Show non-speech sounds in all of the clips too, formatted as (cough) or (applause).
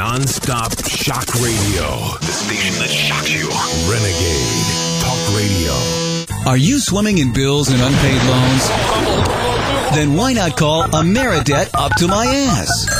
Non-stop shock radio. The station that shocks you. Renegade Talk Radio. Are you swimming in bills and unpaid loans? Then why not call Ameridebt up to my ass?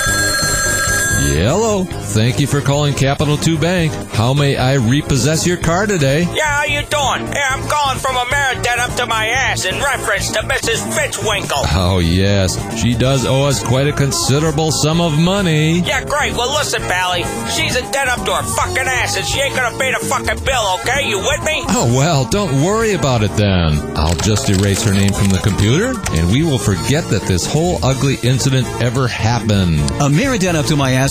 Hello. Thank you for calling Capital 2 Bank. How may I repossess your car today? Yeah, how you doing? Hey, I'm calling from Ameridebt up to my ass in reference to Mrs. Fitzwinkle. Oh, yes. She does owe us quite a considerable sum of money. Yeah, great. Well, listen, Pally. She's in debt up to her fucking ass, and she ain't gonna pay the fucking bill, okay? You with me? Oh, well, don't worry about it then. I'll just erase her name from the computer, and we will forget that this whole ugly incident ever happened. Ameridebt up to my ass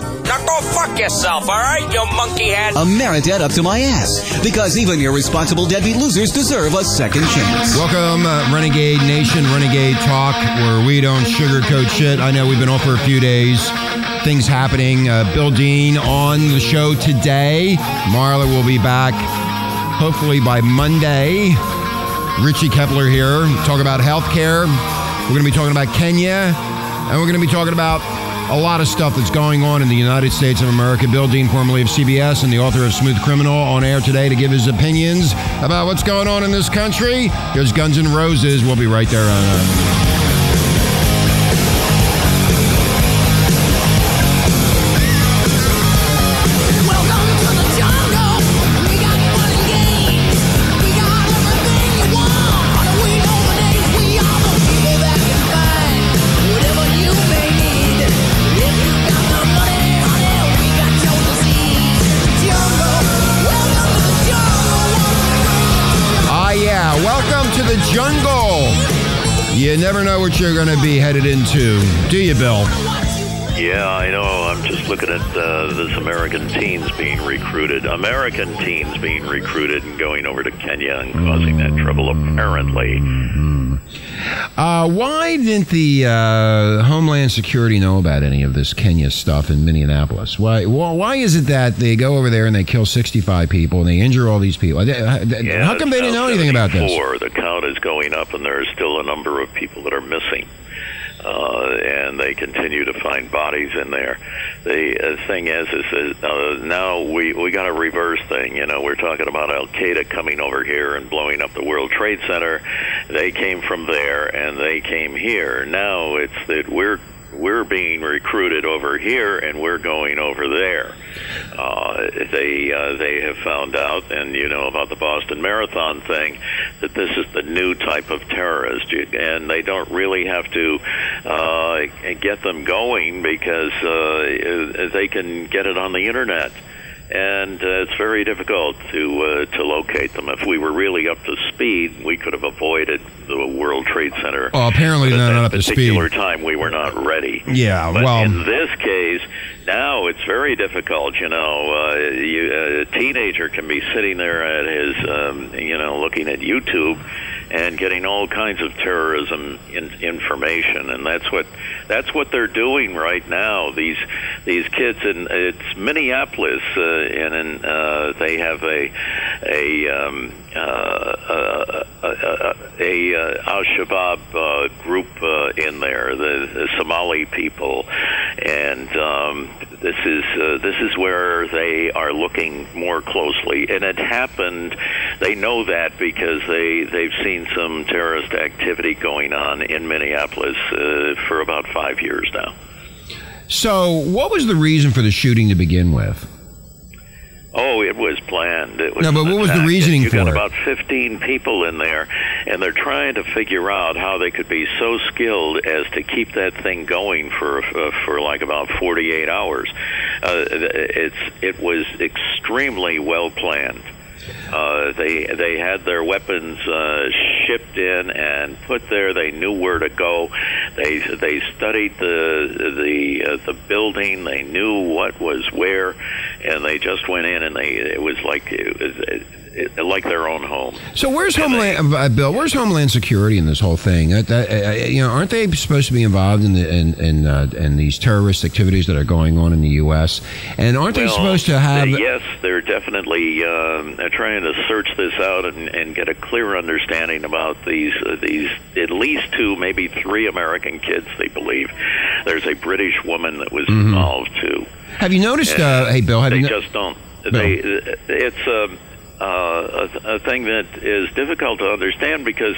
Now go fuck yourself, alright, you monkey head? Ameridebt up to my ass. Because even irresponsible deadbeat losers deserve a second chance. Welcome, uh, Renegade Nation, Renegade Talk, where we don't sugarcoat shit. I know we've been off for a few days. Things happening. Uh, Bill Dean on the show today. Marla will be back hopefully by Monday. Richie Kepler here. Talk about healthcare. We're going to be talking about Kenya. And we're going to be talking about a lot of stuff that's going on in the United States of America. Bill Dean, formerly of CBS and the author of Smooth Criminal, on air today to give his opinions about what's going on in this country. Here's Guns N' Roses. We'll be right there on. Uh, you're going to be headed into, do you, Bill? Yeah, looking at uh, this American teens being recruited. American teens being recruited and going over to Kenya and causing that trouble, apparently. Uh, why didn't the uh, Homeland Security know about any of this Kenya stuff in Minneapolis? Why? Why why is it that they go over there and they kill 65 people and they injure all these people? Uh, Yeah, How come they didn't know anything about this? 74. The count is going up, and there are still a number of people that are missing. Uh, and they continue to find bodies in there. The uh, thing is, is uh, now we we got a reverse thing. You know, we're talking about Al Qaeda coming over here and blowing up the World Trade Center. They came from there, and they came here. Now it's that we're we're being recruited over here, and we're going over there. Uh, they uh, they have found out, and you know about the Boston Marathon thing, that this is the new type of terrorist, and they don't really have to uh, get them going because uh, they can get it on the internet. And uh, it's very difficult to uh, to locate them. If we were really up to speed, we could have avoided the World Trade Center. Well, apparently But not up to speed. particular time, we were not ready. Yeah, But well- in this case, now it's very difficult. You know, uh, you, a teenager can be sitting there at his, um, you know, looking at YouTube and getting all kinds of terrorism in, information, and that's what that's what they're doing right now. These these kids in it's Minneapolis, uh, and uh, they have a a um, uh, uh, uh, uh, a uh, Al Shabaab uh, group uh, in there, the, the Somali people, and um, this is uh, this is where they are looking more closely. And it happened. They know that because they they've seen some terrorist activity going on in Minneapolis uh, for about five years now. So, what was the reason for the shooting to begin with? Oh, it was planned. It was No, but what was the reasoning you got for it? about 15 people in there, and they're trying to figure out how they could be so skilled as to keep that thing going for uh, for like about 48 hours. Uh, it's it was extremely well planned. Uh, they they had their weapons uh, shipped in and put there. They knew where to go. They they studied the the uh, the building. They knew what was where, and they just went in and they it was like it was it, like their own home. So where's And they- Homeland, uh, Bill? Where's Homeland Security in this whole thing? That, uh, you know, aren't they supposed to be involved in the in in, uh, in these terrorist activities that are going on in the U.S. And aren't they supposed to have? uh, yes, they're definitely um, they're trying to search this out and, and get a clear understanding about these uh, these at least two, maybe three American kids. They believe there's a British woman that was Mm-hmm. involved too. Have you noticed? Uh, hey, Bill, have they you? no- just don't. They it's um, uh, a, a thing that is difficult to understand because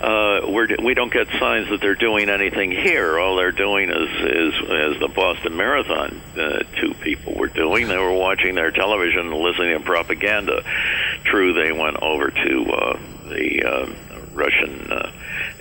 uh, we're we don't get signs that they're doing anything here. All they're doing is is as the Boston Marathon uh, two people were doing. They were watching their television, listening to propaganda. True, they went over to uh, the uh, Russian. Uh,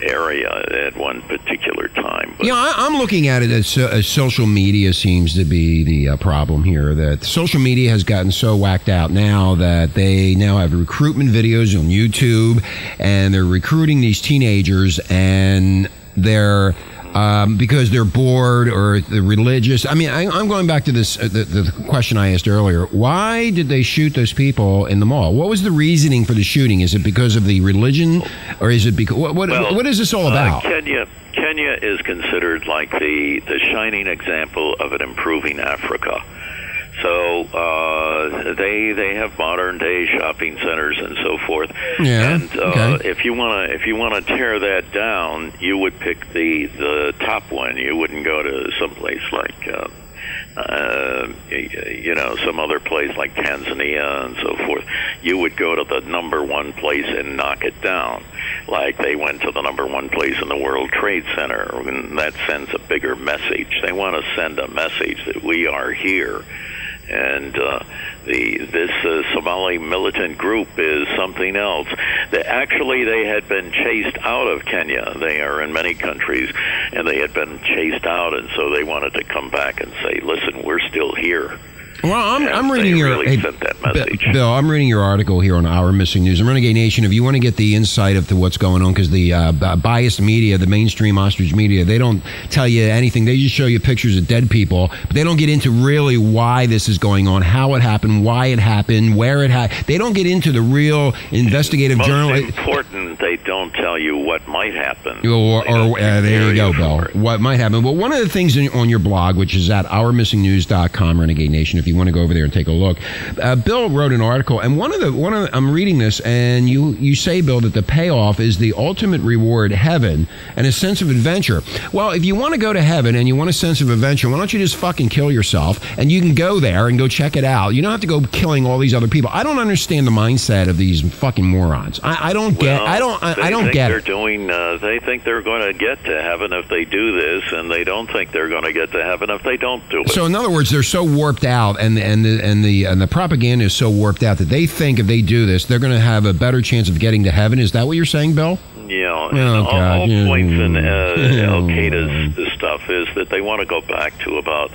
area at one particular time but know, I, I'm looking at it as, uh, as social media seems to be the uh, problem here. That social media has gotten so whacked out now that they now have recruitment videos on YouTube, and they're recruiting these teenagers, and they're um, because they're bored or the religious. I mean, I, I'm going back to this uh, the, the question I asked earlier. Why did they shoot those people in the mall? What was the reasoning for the shooting? Is it because of the religion, or is it because what what, Well, what is this all uh, about? Kenya, Kenya is considered like the the shining example of an improving Africa. So uh, they they have modern day shopping centers and so forth. Yeah, And uh, okay. if you want to if you want to tear that down, you would pick the the top one. You wouldn't go to someplace like. Uh, uh, you know, some other place like Tanzania and so forth, you would go to the number one place and knock it down. Like they went to the number one place in the World Trade Center, and that sends a bigger message. They want to send a message that we are here. And uh, the this uh, Somali militant group is something else. That actually they had been chased out of Kenya. They are in many countries, and they had been chased out, and so they wanted to come back and say, "Listen, we're still here." Well, I'm, I'm reading your really hey, sent that message. Bill. I'm reading your article here on Our Missing News and Renegade Nation. If you want to get the insight of what's going on, because the uh, bi- biased media, the mainstream ostrich media, they don't tell you anything. They just show you pictures of dead people, but they don't get into really why this is going on, how it happened, why it happened, where it happened. They don't get into the real investigative Most journalism. important, they don't tell you what might happen. Or, or uh, there you go, Bill. What might happen? Well, one of the things in, on your blog, which is at ourmissingnews.com, Renegade Nation, if you want to go over there and take a look, uh, Bill wrote an article, and one of the one of the, I'm reading this, and you you say, Bill, that the payoff is the ultimate reward, heaven, and a sense of adventure. Well, if you want to go to heaven and you want a sense of adventure, why don't you just fucking kill yourself, and you can go there and go check it out. You don't have to go killing all these other people. I don't understand the mindset of these fucking morons. I, I don't get. Well, I don't. I, I don't think get they're it. doing. Uh, they think they're going to get to heaven if they do this, and they don't think they're going to get to heaven if they don't do it. So in other words, they're so warped out, and and the and the and the propaganda is so warped out that they think if they do this, they're going to have a better chance of getting to heaven. Is that what you're saying, Bill? Yeah, Oh, all, all Yeah. points in uh, Yeah. Al Qaeda's stuff is that they want to go back to about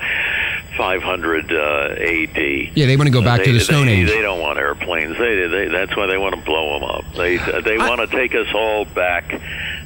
500 uh, AD. Yeah, they want to go back they, to the Stone they, Age. They don't want airplanes. They, they that's why they want to blow them up. They they want to take us all back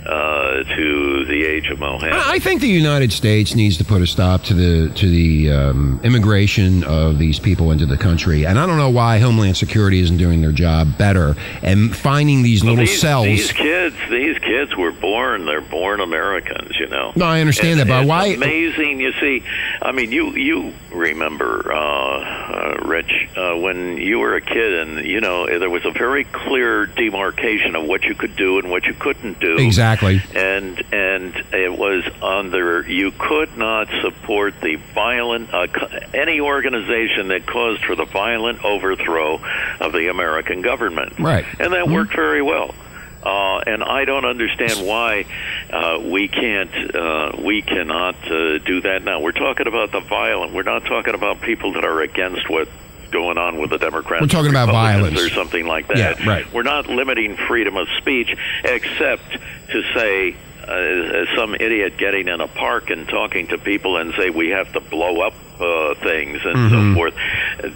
uh, to the age of Mohammed. I think the United States needs to put a stop to the to the um, immigration of these people into the country, and I don't know why Homeland Security isn't doing their job better and finding these Well, little these, cells. These kids, these kids were born. They're born Americans. You know. No, I understand And that, but why- Amazing. You see, I mean, you you remember, uh, uh, Rich, uh, when you were a kid, and you know there was a very clear demarcation of what you could do and what you couldn't do. Exactly. And and it was under you could not support the violent uh, any organization that caused for the violent overthrow of the American government. Right. And that worked very well. Uh, and I don't understand why uh, we can't, uh, we cannot uh, do that now. We're talking about the violent. We're not talking about people that are against what going on with the Democrats. We're talking about violence. or something like that. Yeah, right. We're not limiting freedom of speech, except to say. Uh, some idiot getting in a park and talking to people and say we have to blow up uh, things and Mm-hmm. so forth.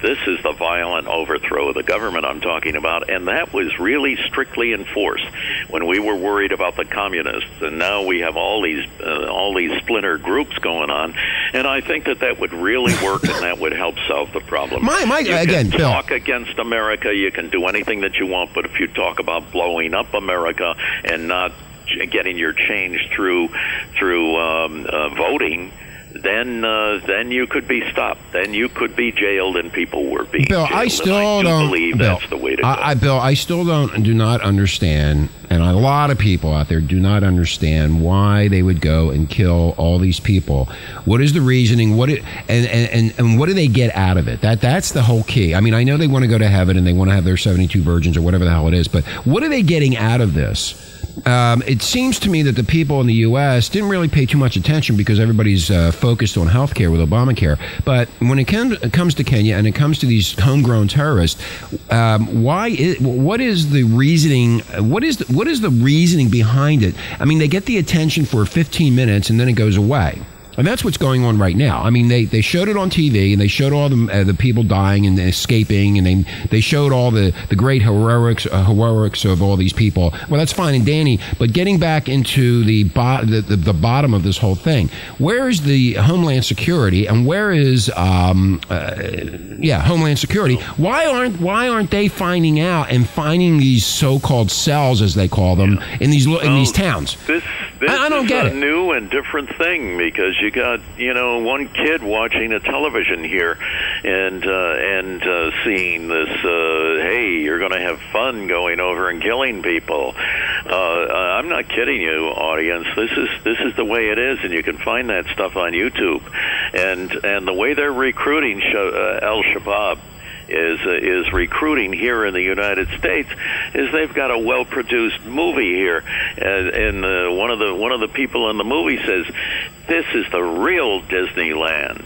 This is the violent overthrow of the government I'm talking about, and that was really strictly enforced when we were worried about the communists, and now we have all these uh, all these splinter groups going on, and I think that that would really work and that would help solve the problem. My- my- you again, can Bill. talk against America, you can do anything that you want, but if you talk about blowing up America and not getting your change through through um, uh, voting. Then, uh, then you could be stopped. Then you could be jailed, and people were being Bill, jailed. I still I do don't believe Bill, that's the way to go. I, I, Bill, I still don't do not understand, and a lot of people out there do not understand why they would go and kill all these people. What is the reasoning? What it, and, and and and what do they get out of it? That that's the whole key. I mean, I know they want to go to heaven and they want to have their seventy-two virgins or whatever the hell it is, but what are they getting out of this? Um, it seems to me that the people in the U.S. didn't really pay too much attention because everybody's uh, focused on health care with Obamacare. But when it, comes it comes to Kenya and it comes to these homegrown terrorists, um, why? Is, what is the reasoning? What is the, what is the reasoning behind it? I mean, they get the attention for 15 minutes and then it goes away. And that's what's going on right now. I mean, they, they showed it on TV and they showed all the, uh, the people dying and escaping and they, they showed all the, the great heroics uh, heroics of all these people. Well, that's fine and dandy, but getting back into the, bo- the, the, the bottom of this whole thing, where is the Homeland Security and where is um, uh, yeah Homeland Security? Why aren't why aren't they finding out and finding these so-called cells as they call them in these in these towns? This, this I- I don't is get a it. new and different thing because you got you know one kid watching a television here and uh, and uh, seeing this. Uh, hey, you're going to have fun going over and killing people. Uh, I'm not kidding you, audience. This is this is the way it is, and you can find that stuff on YouTube. And and the way they're recruiting uh, Al Shabaab is uh, is recruiting here in the United States is they've got a well produced movie here and, and uh, one of the one of the people in the movie says this is the real Disneyland.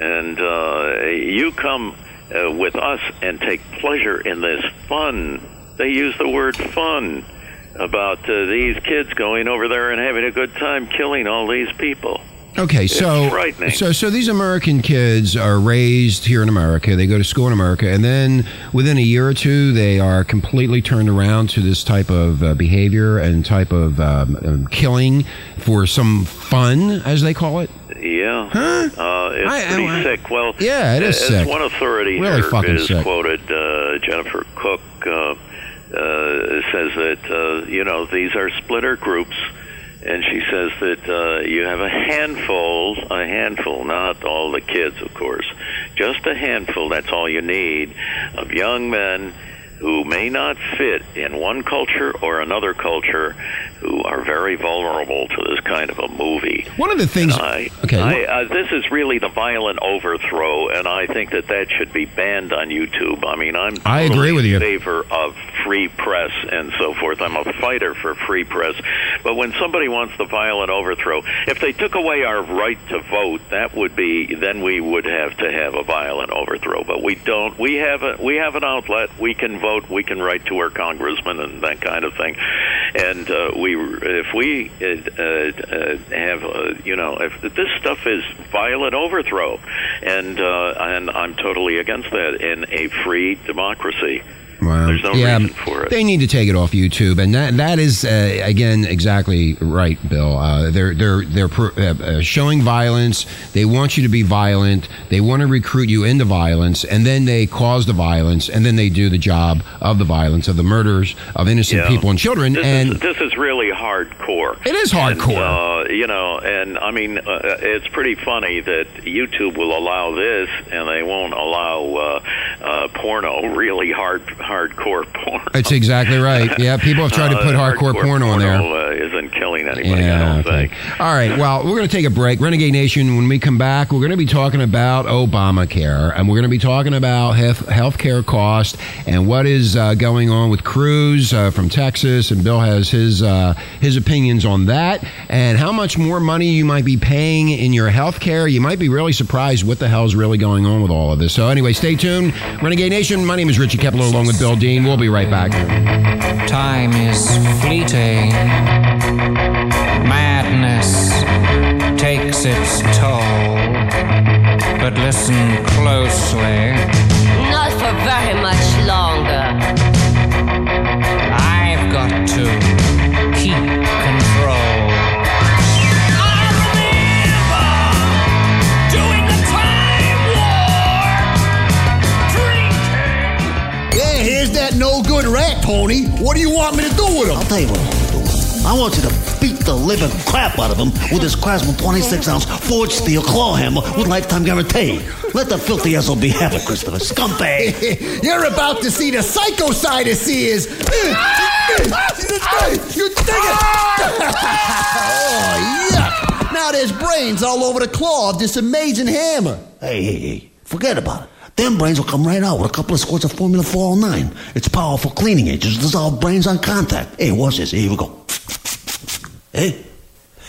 And uh, you come uh, with us and take pleasure in this fun. They use the word fun about uh, these kids going over there and having a good time killing all these people Okay, so so so these American kids are raised here in America. They go to school in America, and then within a year or two, they are completely turned around to this type of uh, behavior and type of um, um, killing for some fun, as they call it. Yeah. Huh? Uh, it's I- I- pretty I- sick. Well, Yeah, it is as sick. one authority Really here is sick. quoted, uh, Jennifer Cooke uh, uh, says that, uh, you know, these are splitter groups. And she says that uh, you have a handful, a handful, not all the kids, of course, just a handful, that's all you need, of young men who may not fit in one culture or another culture who are very vulnerable to this kind of a movie. One of the things. I, okay, I, uh, this is really the violent overthrow, and I think that that should be banned on YouTube. I mean, I'm I agree with you. in favor of free press and so forth. I'm a fighter for free press, but when somebody wants the violent overthrow, if they took away our right to vote, that would be then we would have to have a violent overthrow. But we don't. We have a we have an outlet. We can vote. We can write to our congressman and that kind of thing. And uh, we if we uh, uh, have uh, you know if this stuff is violent overthrow, and uh, and I'm totally against that in a free democracy. Wow. There's no yeah, reason for it. They need to take it off YouTube, and that that is uh, again exactly right, Bill. Uh, they're they're they're pro- uh, uh, showing violence. They want you to be violent. They want to recruit you into violence, and then they cause the violence, and then they do the job of the violence of the murders of innocent Yeah. people and children. This and is, this is really hardcore. It is hardcore. And, uh, you know, and I mean, uh, it's pretty funny that YouTube will allow this, and they won't allow uh, uh, porno, really hard, hardcore porn. That's exactly right. Yeah, people have tried to put Uh, hardcore porn on there. Uh, isn't killing anybody. I don't okay. think. All right. Well, we're going to take a break. Renegade Nation, when we come back, we're going to be talking about Obamacare and we're going to be talking about health care cost and what is uh, going on with Cruz uh, from Texas. And Bill has his, uh, his opinions on that and how much more money you might be paying in your health care. You might be really surprised what the hell is really going on with all of this. So, anyway, stay tuned. Renegade Nation, my name is Richie Kepler along with Bill Dean. We'll be right back. Time is fleeting. Madness takes its toll. But listen closely. Not for very much longer. Good rat, Tony. What do you want me to do with him? I'll tell you what I want to do. I want you to beat the living crap out of him with this Craftsman 26 ounce forged steel claw hammer with lifetime guarantee. Let the filthy SOB have it, Christopher. Scumbag. (laughs) You're about to see the psycho side of Sears. (laughs) you dig it? oh, yuck. Now there's brains all over the claw of this amazing hammer. Hey, hey, hey. Forget about it. Them brains will come right out with a couple of squirts of Formula 409. It's powerful cleaning agents dissolve brains on contact. Hey, watch this. Here we go. Hey.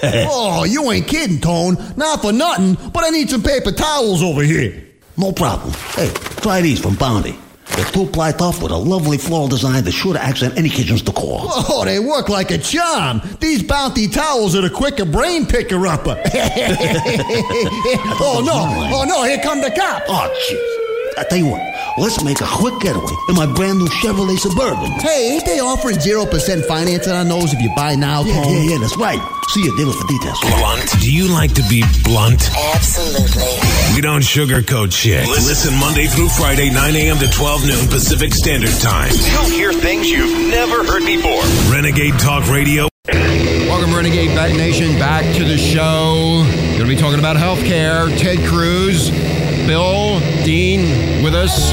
(laughs) oh, you ain't kidding, Tone. Not for nothing, but I need some paper towels over here. No problem. Hey, try these from Bounty. They're two-ply tough with a lovely floral design that's sure to accent any kitchen's decor. Oh, they work like a charm. These bounty towels are the quicker brain picker upper. (laughs) (laughs) oh no! Oh no! Here come the cops. Oh, jeez. I tell you what, let's make a quick getaway in my brand new Chevrolet Suburban. Hey, ain't they offering 0% financing on those if you buy now, Yeah, Tone? yeah, yeah, that's right. See you, dealer for details. Blunt. Do you like to be blunt? Absolutely. We don't sugarcoat shit. Listen Monday through Friday, 9 a.m. to 12 noon Pacific Standard Time. You'll hear things you've never heard before. Renegade Talk Radio. Welcome, Renegade Bat Nation, back to the show. Going to be talking about healthcare. Ted Cruz, Bill Dean with us.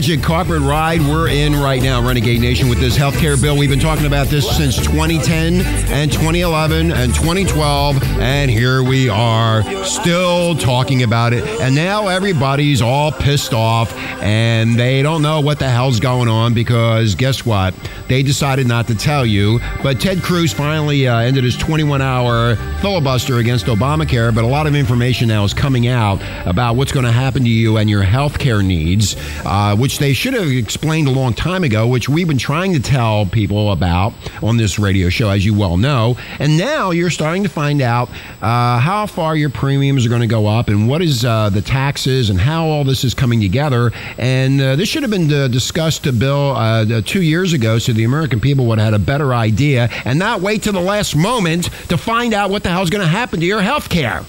Magic carpet ride we're in right now, Renegade Nation, with this healthcare bill. We've been talking about this since 2010 and 2011 and 2012, and here we are still talking about it. And now everybody's all pissed off and they don't know what the hell's going on because guess what? They decided not to tell you. But Ted Cruz finally uh, ended his 21 hour filibuster against Obamacare, but a lot of information now is coming out about what's going to happen to you and your health care needs, uh, which they should have explained a long time ago, which we've been trying to tell people about on this radio show, as you well know. And now you're starting to find out uh, how far your premiums are going to go up and what is uh, the taxes and how all this is coming together. And uh, this should have been uh, discussed to Bill uh, two years ago so the American people would have had a better idea and not wait to the last moment to find out what the hell's going to happen to your health care.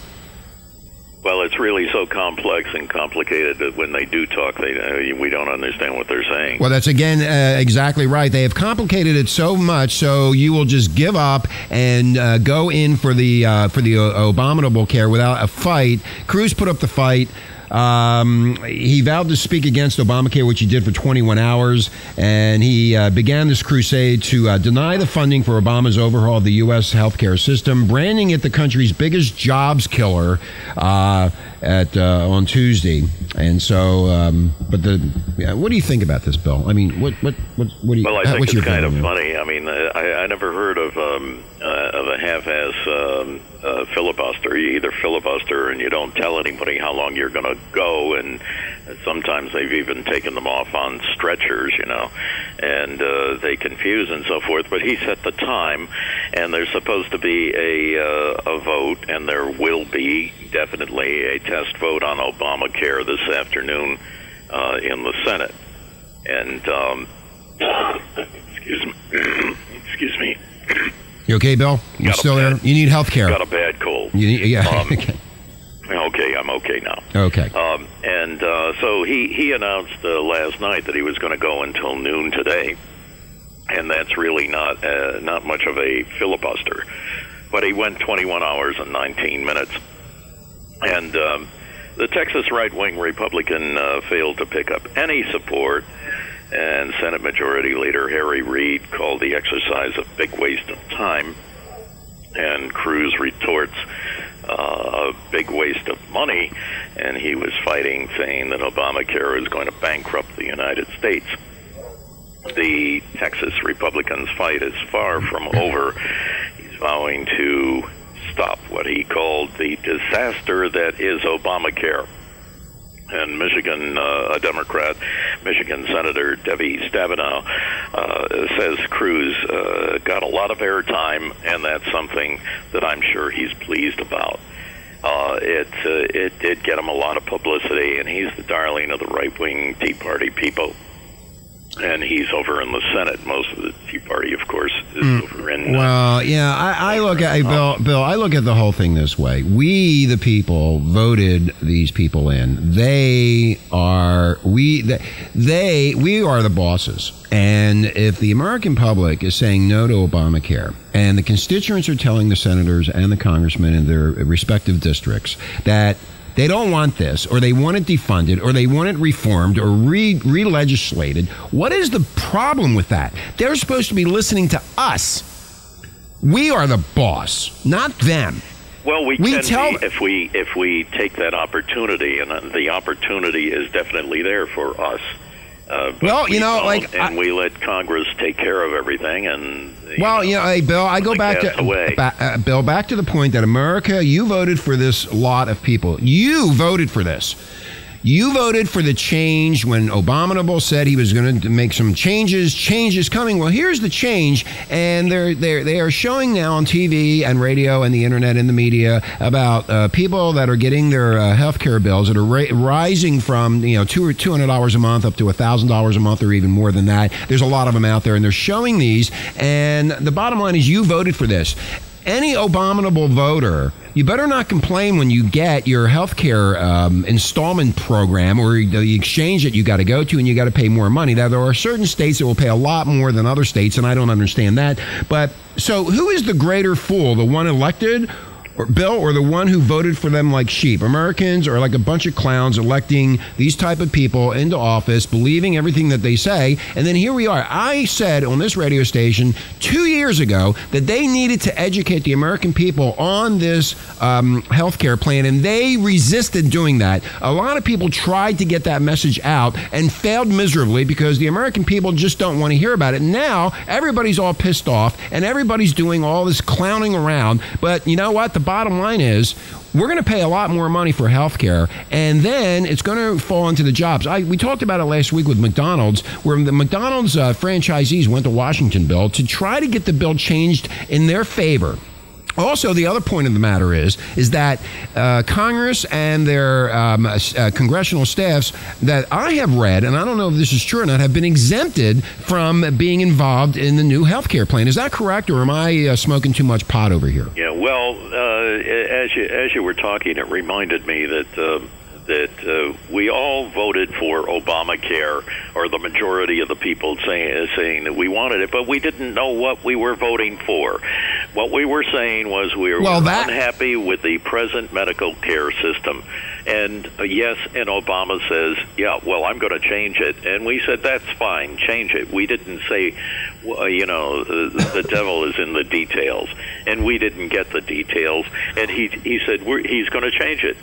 Well, it's really so complex and complicated that when they do talk, they we don't understand what they're saying. Well, that's again uh, exactly right. They have complicated it so much, so you will just give up and uh, go in for the uh, for the uh, abominable care without a fight. Cruz put up the fight. Um, he vowed to speak against Obamacare, which he did for 21 hours, and he uh, began this crusade to uh, deny the funding for Obama's overhaul of the U.S. healthcare system, branding it the country's biggest jobs killer uh, at uh, on Tuesday. And so, um, but the yeah, what do you think about this, Bill? I mean, what what what, what do you? Well, I uh, think it's kind of opinion? funny. I mean, uh, I, I never heard of um, uh, of a half-ass um, uh, filibuster. You either filibuster and you don't tell anybody how long you're going to go, and sometimes they've even taken them off on stretchers, you know, and uh, they confuse and so forth. But he set the time, and there's supposed to be a uh, a vote, and there will be definitely a test vote on Obamacare this afternoon uh, in the Senate, and. Um, (coughs) excuse me. (coughs) excuse me. You okay, Bill? You still there? You need health care. Got a bad cold. You need, yeah. Um, (laughs) okay. Okay, I'm okay now. Okay. Um, and uh, so he he announced uh, last night that he was going to go until noon today, and that's really not uh, not much of a filibuster. But he went 21 hours and 19 minutes, and um, the Texas right wing Republican uh, failed to pick up any support. And Senate Majority Leader Harry Reid called the exercise a big waste of time. And Cruz retorts, uh, a big waste of money. And he was fighting, saying that Obamacare is going to bankrupt the United States. The Texas Republicans' fight is far from over. He's vowing to stop what he called the disaster that is Obamacare and Michigan, uh, a Democrat, Michigan Senator Debbie Stabenow uh, says Cruz uh, got a lot of airtime, and that's something that I'm sure he's pleased about. Uh, it uh, it did get him a lot of publicity, and he's the darling of the right wing Tea Party people. And he's over in the Senate. Most of the Tea Party, of course, is over in. Uh, Well, yeah, I, I look at Bill. Bill, I look at the whole thing this way: we, the people, voted these people in. They are we. They, they we are the bosses. And if the American public is saying no to Obamacare, and the constituents are telling the senators and the congressmen in their respective districts that they don't want this, or they want it defunded, or they want it reformed, or re legislated. What is the problem with that? They're supposed to be listening to us. We are the boss, not them. Well, we, We can tell- be if we if we take that opportunity, and uh, the opportunity is definitely there for us. Uh, Well, you know, like, and we let Congress take care of everything, and Well, you know, hey, Bill, I go back to uh, Bill, back to the point that America, you voted for this lot of people. You voted for this. You voted for the change when Abominable said he was going to make some changes. Change is coming. Well, here's the change, and they're they they are showing now on TV and radio and the internet and the media about uh, people that are getting their uh, health care bills that are ra- rising from you know two or two hundred dollars a month up to thousand dollars a month or even more than that. There's a lot of them out there, and they're showing these. And the bottom line is, you voted for this. Any abominable voter, you better not complain when you get your health care um, installment program or the exchange that you got to go to and you got to pay more money. Now, there are certain states that will pay a lot more than other states, and I don't understand that. But so, who is the greater fool, the one elected? Or Bill, or the one who voted for them like sheep? Americans are like a bunch of clowns electing these type of people into office, believing everything that they say, and then here we are. I said on this radio station two years ago that they needed to educate the American people on this um, health care plan, and they resisted doing that. A lot of people tried to get that message out and failed miserably because the American people just don't want to hear about it. Now everybody's all pissed off, and everybody's doing all this clowning around. But you know what? The bottom line is we're going to pay a lot more money for health care, and then it's going to fall into the jobs. I, we talked about it last week with McDonald's, where the McDonald's uh, franchisees went to Washington, Bill, to try to get the bill changed in their favor. Also, the other point of the matter is is that uh, Congress and their um, uh, congressional staffs that I have read, and I don't know if this is true or not, have been exempted from being involved in the new health care plan. Is that correct, or am I uh, smoking too much pot over here? Yeah, well, uh, as you as you were talking, it reminded me that uh, that uh, we all voted for Obamacare, or the majority of the people saying saying that we wanted it, but we didn't know what we were voting for. What we were saying was we were Well, that- unhappy with the present medical care system. And uh, yes, and Obama says, yeah, well, I'm going to change it. And we said, that's fine, change it. We didn't say, well, you know, the, the devil is in the details. And we didn't get the details. And he, he said, we're, he's going to change it.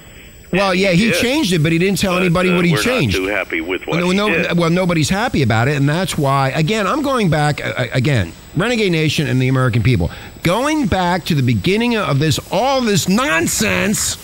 Well, yeah, he did. changed it, but he didn't tell But, anybody uh, what he we're changed. not too happy with what well, he no, well, nobody's happy about it, and that's why. Again, I'm going back uh, again. Renegade Nation and the American people, going back to the beginning of this, all this nonsense.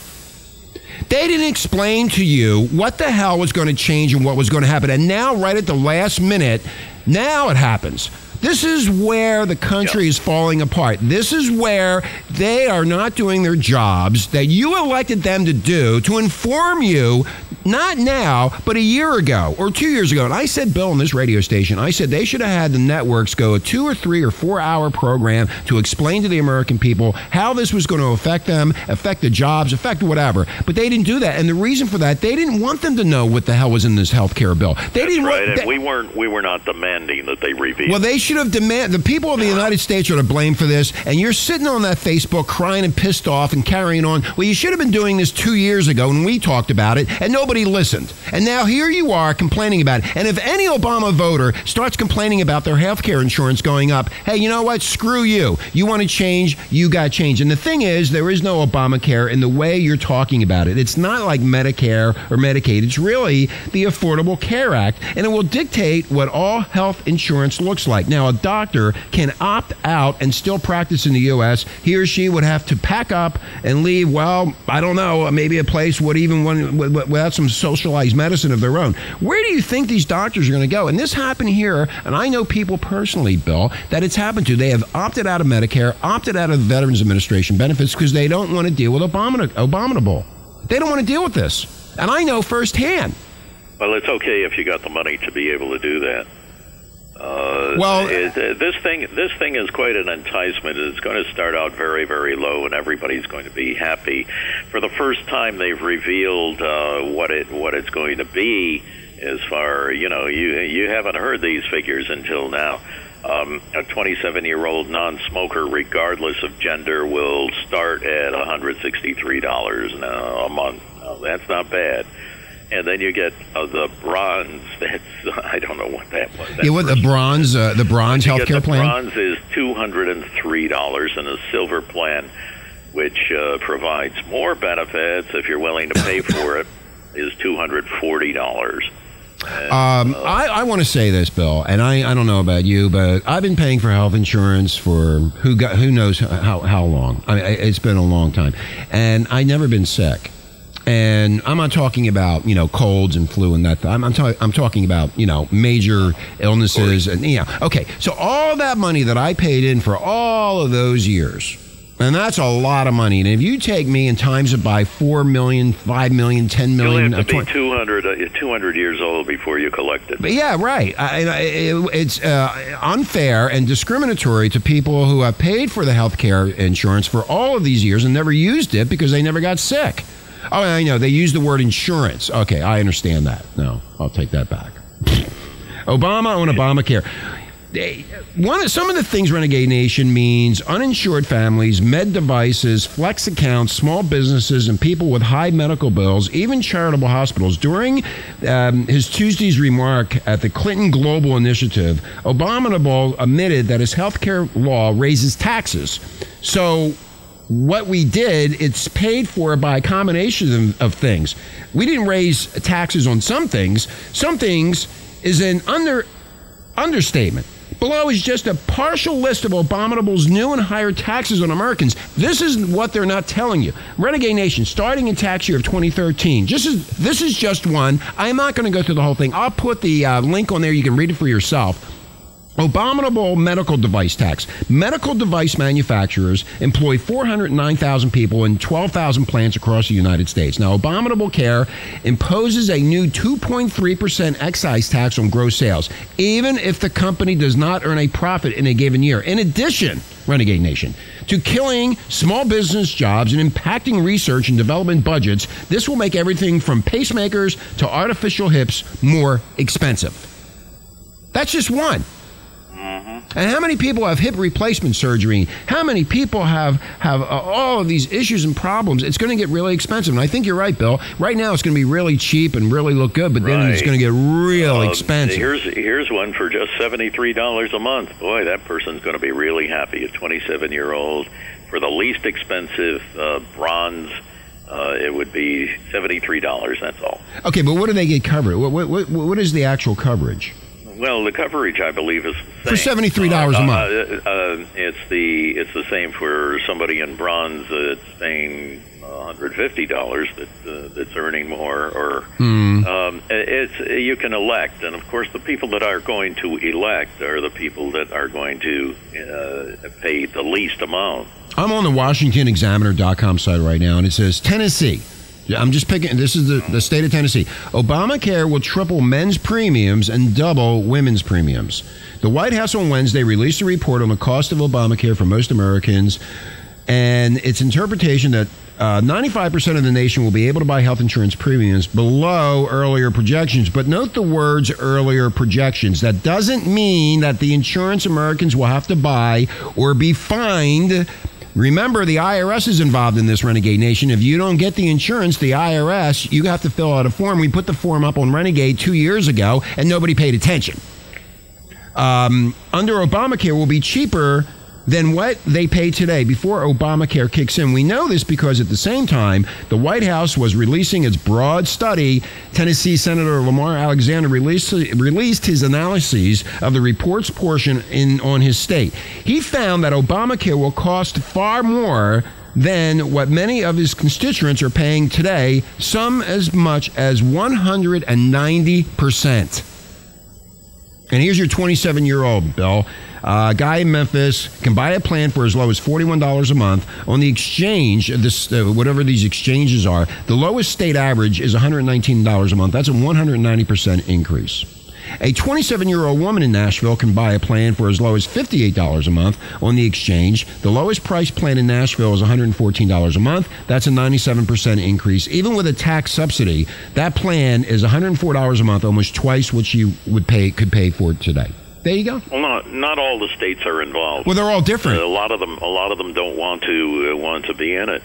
They didn't explain to you what the hell was going to change and what was going to happen, and now, right at the last minute, now it happens. This is where the country is falling apart. This is where they are not doing their jobs that you elected them to do to inform you, not now, but a year ago or two years ago. And I said, Bill, on this radio station, I said they should have had the networks go a two or three or four hour program to explain to the American people how this was going to affect them, affect the jobs, affect whatever. But they didn't do that. And the reason for that, they didn't want them to know what the hell was in this health care bill. They That's didn't right, want, and they- we weren't we were not demanding that they reveal. well, they should have demanded the people of the United States are to blame for this. And you're sitting on that Facebook crying and pissed off and carrying on. Well, you should have been doing this two years ago when we talked about it, and nobody listened. And now here you are complaining about it. And if any Obama voter starts complaining about their health care insurance going up, hey, you know what? Screw you. You want to change? You got change. And the thing is, there is no Obamacare in the way you're talking about it. It's not like Medicare or Medicaid. It's really the Affordable Care Act, and it will dictate what all health insurance looks like. Now, a doctor can opt out and still practice in the U.S. He or she would have to pack up and leave. Well, I don't know, maybe a place would even one wi- wi- without some socialized medicine of their own. Where do you think these doctors are going to go? And this happened here, and I know people personally, Bill, that it's happened to. They have opted out of Medicare, opted out of the Veterans Administration benefits because they don't want to deal with abomin- abominable. They don't want to deal with this, and I know firsthand. Well, it's okay if you got the money to be able to do that. Uh, Well- it, uh, this thing this thing is quite an enticement. It's going to start out very very low, and everybody's going to be happy. For the first time, they've revealed uh, what it what it's going to be. As far you know, you you haven't heard these figures until now. Um, a 27 year old non smoker, regardless of gender, will start at $163 now a month. Now, that's not bad. And then you get uh, the bronze. (laughs) That's I don't know what that was. That Yeah, what the bronze, uh, the bronze healthcare the plan? bronze is two hundred and three dollars, and a silver plan, which uh, provides more benefits if you're willing to pay for it, (laughs) is two hundred forty dollars. Um, I, I want to say this, Bill, and I, I don't know about you, but I've been paying for health insurance for who got who knows how how long. I mean, it's been a long time, and I've never been sick. And I'm not talking about you know colds and flu and that. I'm I'm, talk, I'm talking about you know major illnesses and yeah. Okay, so all that money that I paid in for all of those years. And that's a lot of money. And if you take me and times it by 4 million, 5 million, 10 You'll have to uh, be 200, uh, 200 years old before you collect it. but yeah, right. I, I, it, it's uh, unfair and discriminatory to people who have paid for the health care insurance for all of these years and never used it because they never got sick. Oh, I know. They use the word insurance. Okay, I understand that. No, I'll take that back. (laughs) Obama on Obamacare. One of, some of the things Renegade Nation means uninsured families, med devices, flex accounts, small businesses, and people with high medical bills, even charitable hospitals. During um, his Tuesday's remark at the Clinton Global Initiative, Abominable admitted that his health care law raises taxes. So what we did, it's paid for by a combination of, of things. We didn't raise taxes on some things. Some things is an under understatement. Below is just a partial list of Abominable's new and higher taxes on Americans. This is what they're not telling you. Renegade Nation, starting in tax year of 2013. Just as, this is just one. I'm not going to go through the whole thing. I'll put the uh, link on there. You can read it for yourself. Abominable medical device tax. Medical device manufacturers employ 409,000 people in 12,000 plants across the United States. Now, Abominable Care imposes a new 2.3% excise tax on gross sales, even if the company does not earn a profit in a given year. In addition, Renegade Nation, to killing small business jobs and impacting research and development budgets, this will make everything from pacemakers to artificial hips more expensive. That's just one. And how many people have hip replacement surgery? How many people have have uh, all of these issues and problems? It's going to get really expensive. And I think you're right, Bill. Right now, it's going to be really cheap and really look good, but then it's going to get real Uh, expensive. Here's here's one for just seventy three dollars a month. Boy, that person's going to be really happy. A twenty seven year old for the least expensive uh, bronze. Uh, it would be seventy three dollars. That's all. Okay, but what do they get covered? What, what, what, what is the actual coverage? Well, the coverage I believe is For $73 a Uh, month. Uh, uh, it's the it's the same for somebody in bronze that's paying one hundred fifty dollars that uh, that's earning more or Hmm. Um, it's you can elect, and of course, the people that are going to elect are the people that are going to uh, pay the least amount. I'm on the WashingtonExaminer.com site right now, and it says Tennessee. I'm just picking. This is the, the state of Tennessee. Obamacare will triple men's premiums and double women's premiums. The White House on Wednesday released a report on the cost of Obamacare for most Americans, and its interpretation that uh, 95% of the nation will be able to buy health insurance premiums below earlier projections. But note the words earlier projections. That doesn't mean that the insurance Americans will have to buy or be fined. Remember, the IRS is involved in this Renegade Nation. If you don't get the insurance, the IRS, you have to fill out a form. We put the form up on Renegade two years ago, and nobody paid attention. Um, under Obamacare will be cheaper than what they pay today before Obamacare kicks in. We know this because at the same time, the White House was releasing its broad study. Tennessee Senator Lamar Alexander released, released his analyses of the report's portion in on his state. He found that Obamacare will cost far more than what many of his constituents are paying today, some as much as 190%. And here's your 27 year old, Bill. Uh, a guy in Memphis can buy a plan for as low as $41 a month on the exchange, this uh, whatever these exchanges are. The lowest state average is $119 a month. That's a 190% increase. A 27 year old woman in Nashville can buy a plan for as low as $58 a month on the exchange. The lowest price plan in Nashville is $114 a month. That's a 97% increase. Even with a tax subsidy, that plan is $104 a month, almost twice what she would pay could pay for today. There you go. Well, not not all the states are involved. Well, they're all different. a lot of them, a lot of them don't want to uh, want to be in it,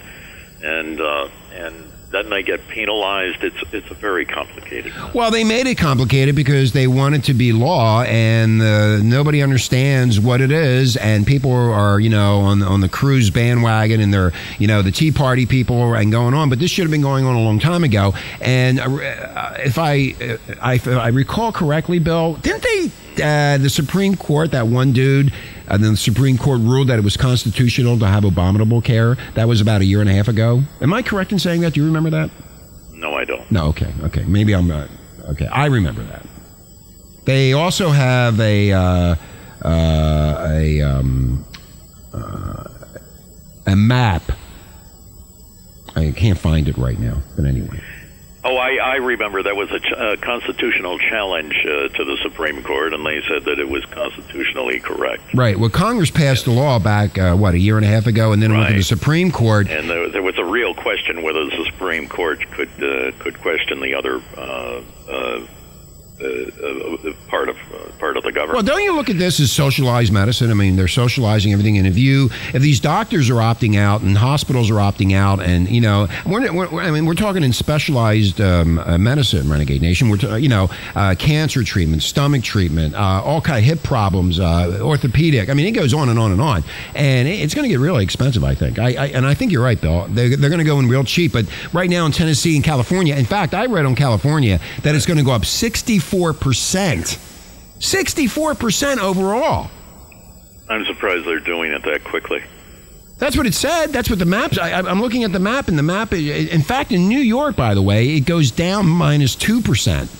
and uh, and then they get penalized. It's it's a very complicated. Well, they made it complicated because they want it to be law, and uh, nobody understands what it is, and people are, you know, on on the Cruz bandwagon, and they're, you know, the Tea Party people and going on. But this should have been going on a long time ago. And uh, if I, uh, I if I recall correctly, Bill, didn't they? Uh, the Supreme Court, that one dude, and then the Supreme Court ruled that it was constitutional to have abominable care. That was about a year and a half ago. Am I correct in saying that? Do you remember that? No, I don't. No, okay, okay. Maybe I'm not. Okay, I remember that. They also have a uh, uh, a um, uh, a map. I can't find it right now, but anyway. Oh, I, I remember that was a ch- uh, constitutional challenge uh, to the Supreme Court, and they said that it was constitutionally correct. Right. Well, Congress passed a law back uh, what a year and a half ago, and then it went to the Supreme Court. And there, there was a real question whether the Supreme Court could uh, could question the other uh, uh, uh, uh, part of uh, part of the government. Well, don't you look at this as socialized medicine? I mean, they're socializing everything, and if you, if these doctors are opting out and hospitals are opting out, and you know, we're, we're I mean, we're talking in specialized um, uh, medicine, Renegade Nation. We're, ta- you know, uh, cancer treatment, stomach treatment, uh, all kind of hip problems, uh, orthopedic. I mean, it goes on and on and on, and it- it's going to get really expensive. I think, I, I and I think you're right, Bill. They're, they're going to go in real cheap, but right now in Tennessee and California, in fact, I read on California that it's going to go up 64 percent. 64% overall. I'm surprised they're doing it that quickly. That's what it said. That's what the maps. I, I'm looking at the map, and the map. In fact, in New York, by the way, it goes down minus two percent.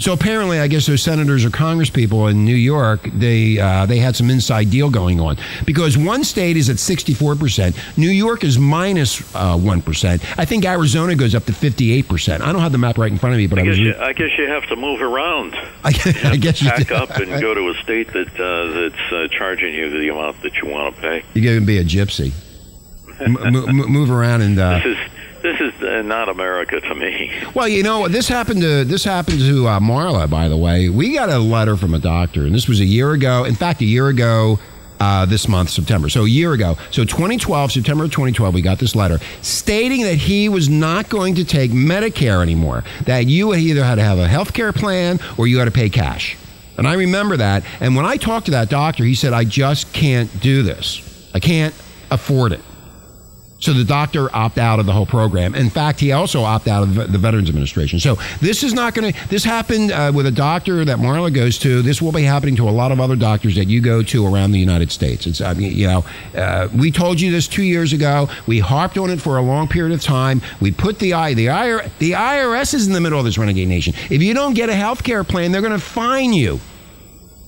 So apparently, I guess those senators or congresspeople in New York, they uh, they had some inside deal going on because one state is at 64 percent, New York is minus uh, one percent. I think Arizona goes up to 58 percent. I don't have the map right in front of me, but I, I guess you, I guess you have to move around. I, (laughs) I guess you pack up and go to a state that uh, that's uh, charging you the amount that you want to pay. You're going to be a gypsy. M- m- move around and. Uh, This is this is uh, not America to me. Well, you know, this happened to this happened to uh, Marla. By the way, we got a letter from a doctor, and this was a year ago. In fact, a year ago. Uh, this month, September. So a year ago. So 2012, September of 2012, we got this letter stating that he was not going to take Medicare anymore. That you either had to have a health care plan or you had to pay cash. And I remember that. And when I talked to that doctor, he said, I just can't do this. I can't afford it. So the doctor opt out of the whole program. In fact, he also opt out of the the Veterans Administration. So this is not going to. This happened uh, with a doctor that Marla goes to. This will be happening to a lot of other doctors that you go to around the United States. It's I mean, you know, uh, we told you this two years ago. We harped on it for a long period of time. We put the I the IR, the IRS is in the middle of this renegade nation. If you don't get a health care plan, they're going to fine you.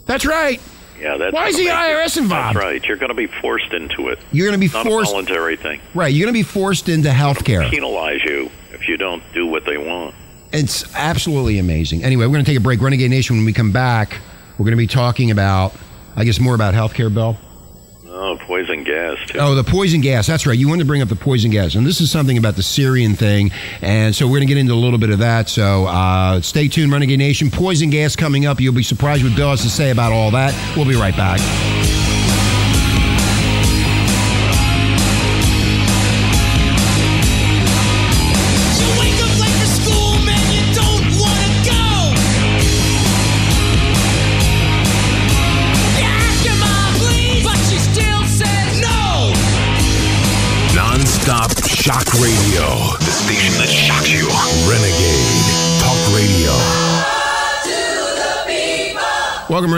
That's right. Yeah, that's Why is the you- IRS involved? That's right. You're going to be forced into it. You're going to be It's not forced. a voluntary thing. Right. You're going to be forced into health care. Penalize you if you don't do what they want. It's absolutely amazing. Anyway, we're going to take a break. Renegade Nation, when we come back, we're going to be talking about, I guess, more about healthcare, Bill. Oh, poison gas too. Oh, the poison gas. That's right. You wanted to bring up the poison gas. And this is something about the Syrian thing. And so we're going to get into a little bit of that. So uh, stay tuned, Renegade Nation. Poison gas coming up. You'll be surprised what Bill has to say about all that. We'll be right back.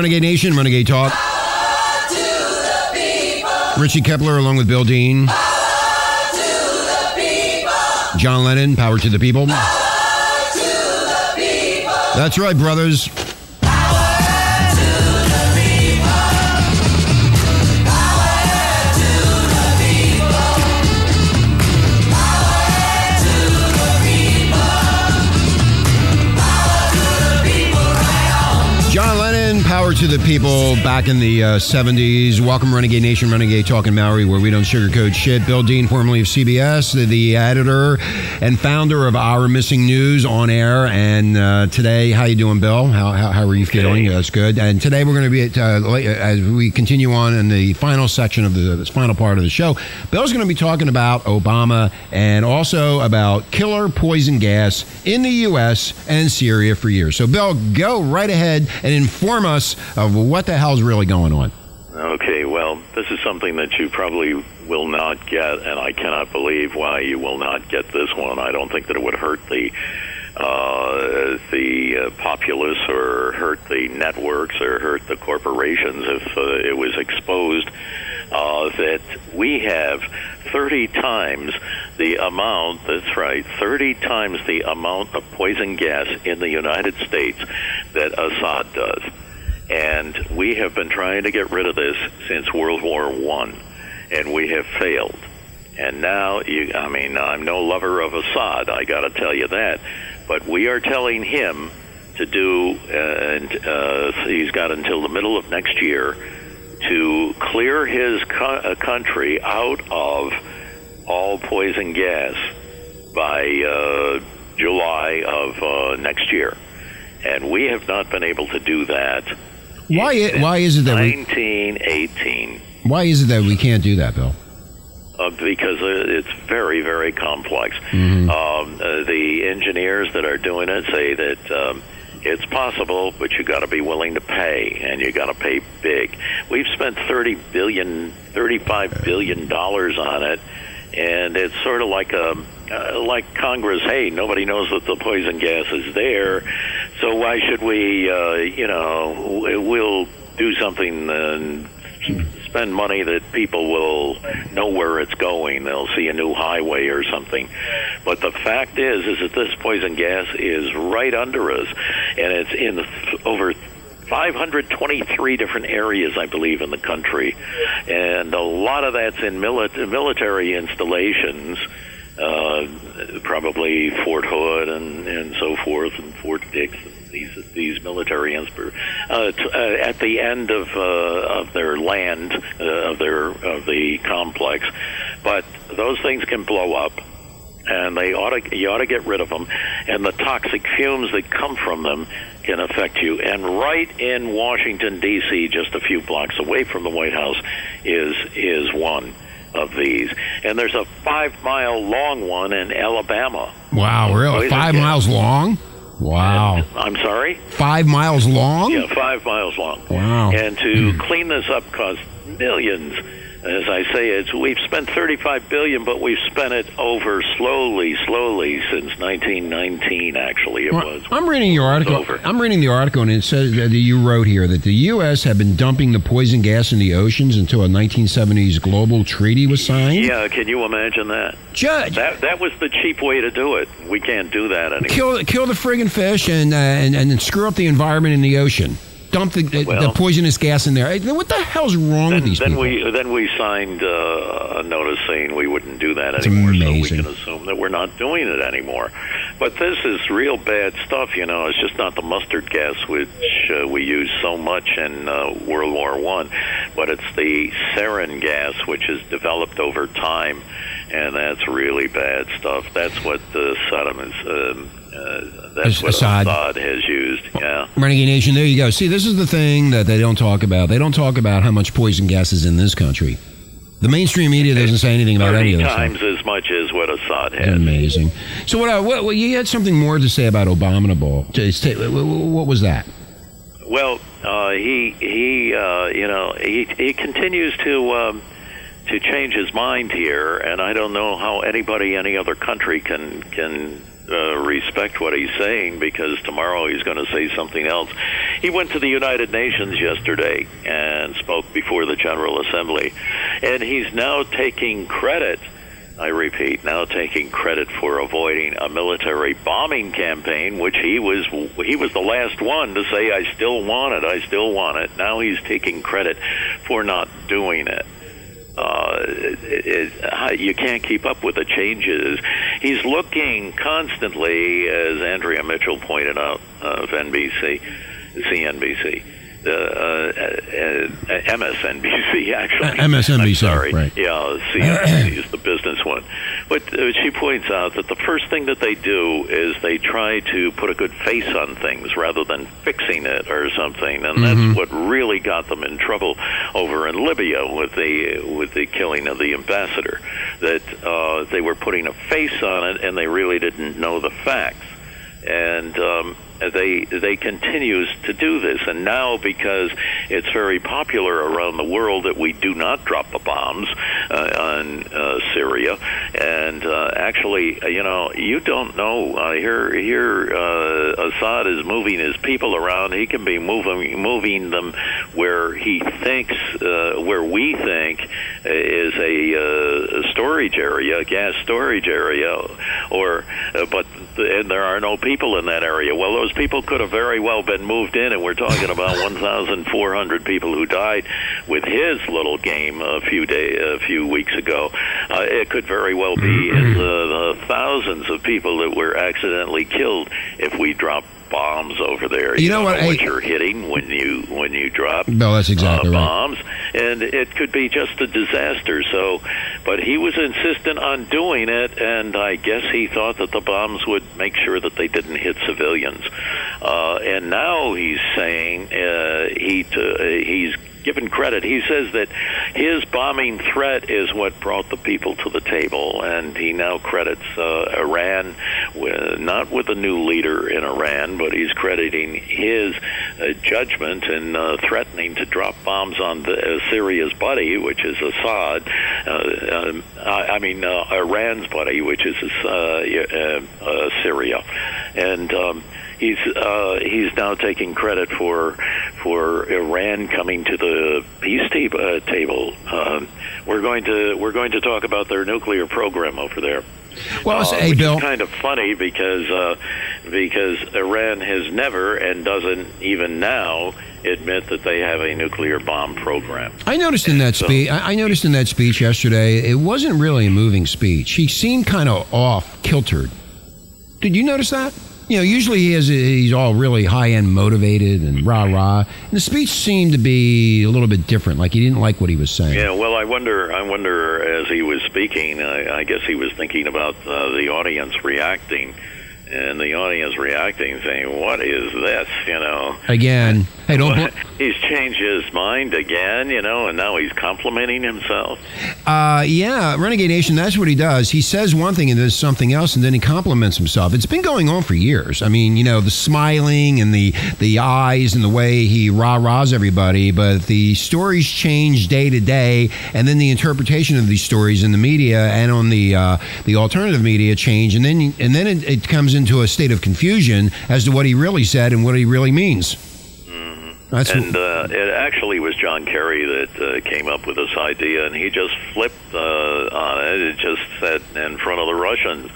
Renegade Nation, Renegade Talk. Richie Kepler along with Bill Dean. John Lennon, Power to the People. That's right, brothers. To the People, back in the uh, 70s. Welcome, Renegade Nation, Renegade Talking Maori, where we don't sugarcoat shit. Bill Dean, formerly of CBS, the, the editor and founder of Our Missing News on air. And uh, today, how you doing, Bill? How, how, how are you feeling? That's good. And today we're going to be, at, uh, late- as we continue on in the final section of the, this final part of the show, Bill's going to be talking about Obama and also about killer poison gas in the U.S. and Syria for years. So, Bill, go right ahead and inform us of what the hell's really going on. Okay, well, this is something that you probably will not get, and I cannot believe why you will not get this one. I don't think that it would hurt the uh, the uh, populace or hurt the networks or hurt the corporations if uh, it was exposed uh, that we have 30 times the amount, that's right, 30 times the amount of poison gas in the United States that Assad does. And we have been trying to get rid of this since World War One, and we have failed. And now, you, I mean, I'm no lover of Assad, I got to tell you that. But we are telling him to do, uh, and uh, he's got until the middle of next year to clear his co- uh, country out of all poison gas by uh, July of uh, next year. And we have not been able to do that. Why, i- why is it that we 1918 why is it that we can't do that, Bill? uh, because uh, it's very, very complex. Mhm. Um, uh, the engineers that are doing it say that um, it's possible, but you got to be willing to pay, and you got to pay big. We've spent thirty billion, thirty-five billion dollars on it, and it's sort of like a uh, like Congress. Hey, nobody knows that the poison gas is there, so why should we? Uh, you know, we'll do something and spend money that people will know where it's going. They'll see a new highway or something. But the fact is, is that this poison gas is right under us, and it's in over 523 different areas, I believe, in the country, and a lot of that's in mili- military installations. Uh, probably Fort Hood and, and so forth, and Fort Dix, and these these military insp- uh, t- uh, at the end of uh, of their land uh, of their of the complex. But those things can blow up, and they ought to you ought to get rid of them. And the toxic fumes that come from them can affect you. And right in Washington D.C., just a few blocks away from the White House, is is one of these. And there's a five mile long one in Alabama. Wow, really? Oh, Poison Five miles long? Wow. I'm sorry. Five miles long? Yeah, five miles long. Wow. And to hmm. clean this up costs millions as I say, it's we've spent 35 billion, but we've spent it over slowly, slowly since 1919. Actually, it Well, was. I'm reading your article. I'm reading the article, and it says that you wrote here that the U.S. had been dumping the poison gas in the oceans until a 1970s global treaty was signed. Yeah, can you imagine that? Judge. That that was the cheap way to do it. We can't do that anymore. Kill, kill the friggin' fish and, uh, and and screw up the environment in the ocean. Dump the, the, the poisonous gas in there. What the hell's wrong with Then, these then people? we then we signed uh, a notice saying we wouldn't do that It's anymore. amazing. So we can assume that we're not doing it anymore. But this is real bad stuff. You know, it's just not the mustard gas which uh, we use so much in uh, World War One, but it's the sarin gas which is developed over time, and that's really bad stuff. That's what the Saddam is. Um, uh, that's As- what Assad. Assad has used. Yeah. Renegade Nation, there you go. See, this is the thing that they don't talk about. They don't talk about how much poison gas is in this country. The mainstream media doesn't say anything about any of this. stuff. times as much as what Assad has. Amazing. So what, what? What? You had something more to say about Abominable. Just say- wh- wh- What was that? Well, uh, he he uh, you know he he continues to um, to change his mind here, and I don't know how anybody any other country can can. Uh, respect what he's saying because tomorrow he's going to say something else. He went to the United Nations yesterday and spoke before the General Assembly, and he's now taking credit I repeat, now taking credit for avoiding a military bombing campaign, which he was he was the last one to say, "I still want it, I still want it." Now he's taking credit for not doing it. Uh, it, it, you can't keep up with the changes. He's looking constantly, as Andrea Mitchell pointed out of NBC, CNBC. Uh, uh, uh, MSNBC actually. Uh, MSNBC, sorry. right. Yeah, CNBC is the business one. But uh, she points out that the first thing that they do is they try to put a good face on things rather than fixing it or something, and that's what really got them in trouble over in Libya with the with the killing of the ambassador. That uh, they were putting a face on it, and they really didn't know the facts and um, they they continues to do this. And now, because it's very popular around the world that we do not drop the bombs uh, on uh, Syria, and uh, actually, uh, you know, you don't know. Uh, here, here, uh, Assad is moving his people around. He can be moving moving them where he thinks, uh, where we think is a, uh, storage area, a gas storage area, or uh, but and there are no people in that area. Well, those people could have very well been moved in, and we're talking about 1,400 people who died with his little game a few day, a few weeks ago. Uh, it could very well be (clears throat) in the, the thousands of people that were accidentally killed if we drop bombs over there. You know don't what, Know what I- you're hitting when you when you drop No, that's exactly uh, right. bombs, and it could be just a disaster. So, but he was insistent on doing it, and I guess he thought that the bombs would make sure that they didn't hit civilians. Uh, and now he's saying uh, he t- uh, he's given credit. He says that his bombing threat is what brought the people to the table, and he now credits uh, Iran, with, not with a new leader in Iran, but he's crediting his uh, judgment in uh, threatening to drop bombs on the, uh, Syria's buddy, which is Assad. Uh, um, I, mean, uh, Iran's buddy, which is Syria, and. Um, He's uh, he's now taking credit for for Iran coming to the peace ta- uh, table. Um, we're going to we're going to talk about their nuclear program over there. Well, Uh, hey, which Bill. is kind of funny because uh, because Iran has never and doesn't even now admit that they have a nuclear bomb program. I noticed in that So- speech. I I noticed in that speech yesterday, it wasn't really a moving speech. He seemed kind of off kiltered. Did you notice that? You know, usually he has he's all really high end motivated and rah rah. And the speech seemed to be a little bit different. Like he didn't like what he was saying. Yeah, well, I wonder. I wonder as he was speaking, I, I guess he was thinking about uh, the audience reacting, and the audience reacting, saying, "What is this?" You know. Again, hey, don't bl- he's changed his mind again, you know, and now he's complimenting himself. Uh, yeah, Renegade Nation, that's what he does. He says one thing and does something else, and then he compliments himself. It's been going on for years. I mean, you know, the smiling and the, the eyes and the way he rah rahs everybody, but the stories change day to day, and then the interpretation of these stories in the media and on the uh, the alternative media change, and then and then it, it comes into a state of confusion as to what he really said and what he really means. That's and uh, it actually was John Kerry that uh, came up with this idea, and he just flipped uh, on it. It just said in front of the Russians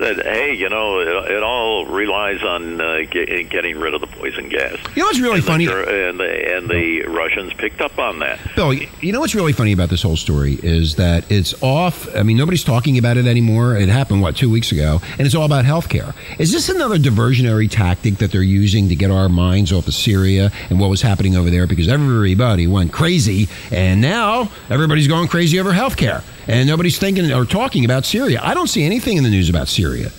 that, hey, you know, it, it all relies on uh, get, getting rid of the poison gas. You know what's really and funny? The, and the and the Russians picked up on that. Bill, you know what's really funny about this whole story is that it's off. I mean, nobody's talking about it anymore. It happened, what, two weeks ago? And it's all about health care. Is this another diversionary tactic that they're using to get our minds off of Syria and what was happening over there? Because everybody went crazy, and now everybody's going crazy over health care. And nobody's thinking or talking about Syria. I don't see anything in the news about Syria.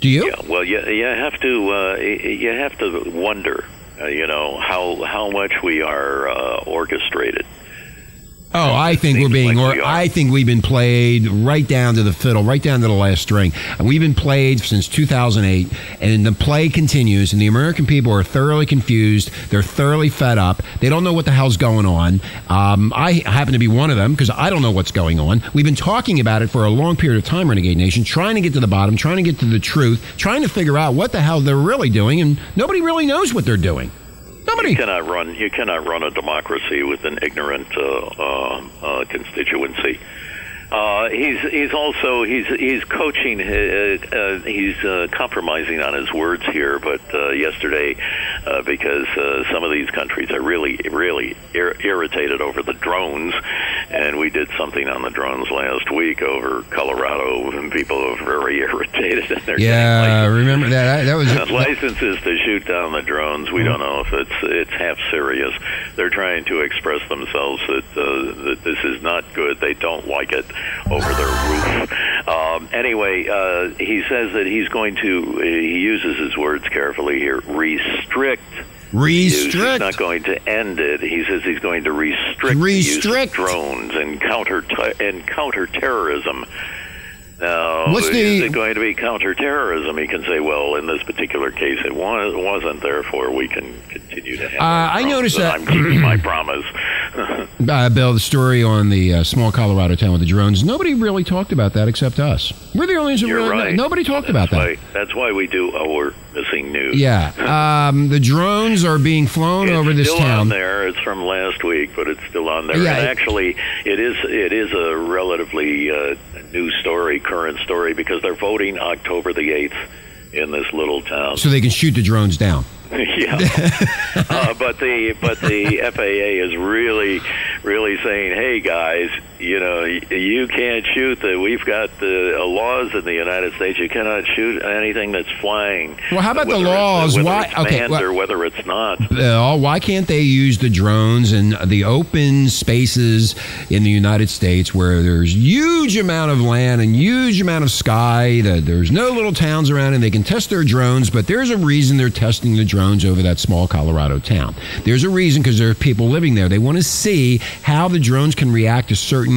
Do you? Yeah, well, you, you have to uh, you have to wonder, uh, you know, how how much we are uh, orchestrated. Oh, I think we're being, like or I think we've been played right down to the fiddle, right down to the last string. We've been played since 2008, and the play continues. And the American people are thoroughly confused. They're thoroughly fed up. They don't know what the hell's going on. Um, I happen to be one of them because I don't know what's going on. We've been talking about it for a long period of time, Renegade Nation, trying to get to the bottom, trying to get to the truth, trying to figure out what the hell they're really doing, and nobody really knows what they're doing. You cannot run. You cannot run a democracy with an ignorant uh, uh, uh, constituency. Uh, he's he's also he's he's coaching. Uh, uh, he's uh, compromising on his words here. But uh, yesterday, uh, because uh, some of these countries are really really ir- irritated over the drones, and we did something on the drones last week over Colorado, and people are very (laughs) irritated. And they're Yeah, remember that? That was licenses to shoot down the drones. We don't know if it's it's half serious. They're trying to express themselves that uh, that this is not good. They don't like it over their roof. Um, anyway, uh, he says that he's going to. He uses his words carefully here. Restrict. use. He's not going to end it. He says he's going to restrict, the use of Restrict. drones and counter and counter terrorism. Now, What's is the- it going to be counterterrorism? He can say, well, in this particular case, it was, wasn't. Therefore, we can continue to have. Uh, I noticed that- I'm keeping my promise. (laughs) Uh, Bill, the story on the uh, small Colorado town with the drones. Nobody really talked about that except us. We're the only ones who You're really. right. Nobody talked about that. That's why we do our missing news. Yeah, um, the drones are being flown It's over this still town. on there. It's from last week, but it's still on there. Yeah, and it- actually, it is it is a relatively uh, new story, current story, because they're voting October the eighth in this little town. So they can shoot the drones down. (laughs) yeah, uh, but the but the FAA is really really saying, hey guys, you know, you can't shoot the. We've got the uh, laws in the United States. You cannot shoot anything that's flying. Well, how about the laws? Why- okay, well- or whether it's not. Bill, why can't they use the drones in the open spaces in the United States where there's huge amount of land and huge amount of sky? That there's no little towns around, and they can test their drones. But there's a reason they're testing the drones over that small Colorado town. There's a reason because there are people living there. They want to see how the drones can react to certain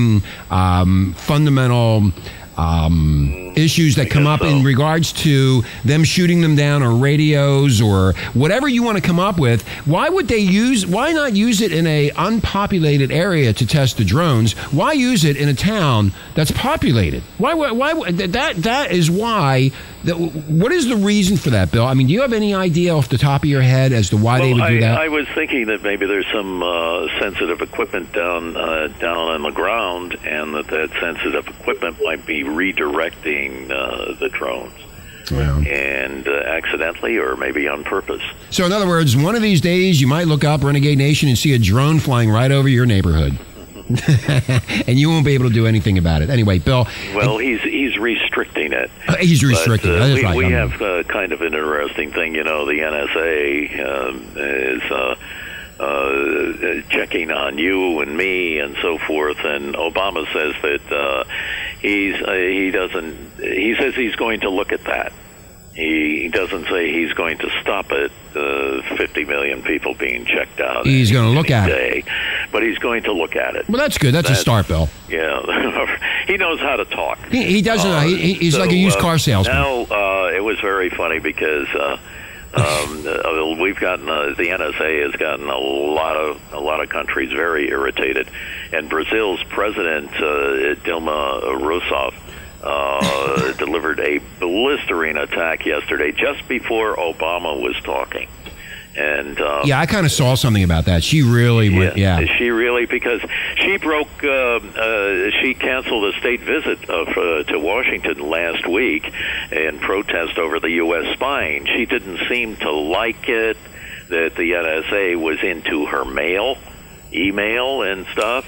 um, fundamental. Um, issues that come up in regards to them shooting them down or radios or whatever you want to come up with why would they use why not use it in a unpopulated area to test the drones? Why use it in a town that's populated? Why why, why that that is why that, what is the reason for that bill? I mean do you have any idea off the top of your head as to why they well, would do I, that? I was thinking that maybe there's some uh, sensitive equipment down uh, down on the ground, and that that sensitive equipment might be redirecting uh, the drones, and uh, accidentally or maybe on purpose. so in other words one of these days you might look up renegade nation and see a drone flying right over your neighborhood (laughs) and you won't be able to do anything about it anyway bill Well, he's he's restricting it. Uh, he's restricting But, it. uh, That's we right. we have uh, kind of an interesting thing. You know, the NSA um, is. Uh, uh, checking on you and me and so forth, and Obama says that uh, he's uh, he doesn't. He says he's going to look at that. He, he doesn't say he's going to stop it. Uh, 50 million people being checked out. He's gonna look any at it. but he's going to look at it. Well, that's good. That's a start, Bill. Yeah, (laughs) he knows how to talk. He, he doesn't. Uh, he, he- he's so, like a used uh, car salesman. Now uh, it was very funny because uh, um, uh, we've gotten uh, the NSA has gotten a lot of a lot of countries very irritated, and Brazil's president uh, Dilma Rousseff. Uh, (laughs) delivered a blistering attack yesterday, just before Obama was talking, and uh, yeah, I kind of saw something about that. She really went. Yeah. she really? Because she broke, uh, uh, she canceled a state visit of, uh, to Washington last week in protest over the U.S. spying. She didn't seem to like it that the NSA was into her mail, email, and stuff.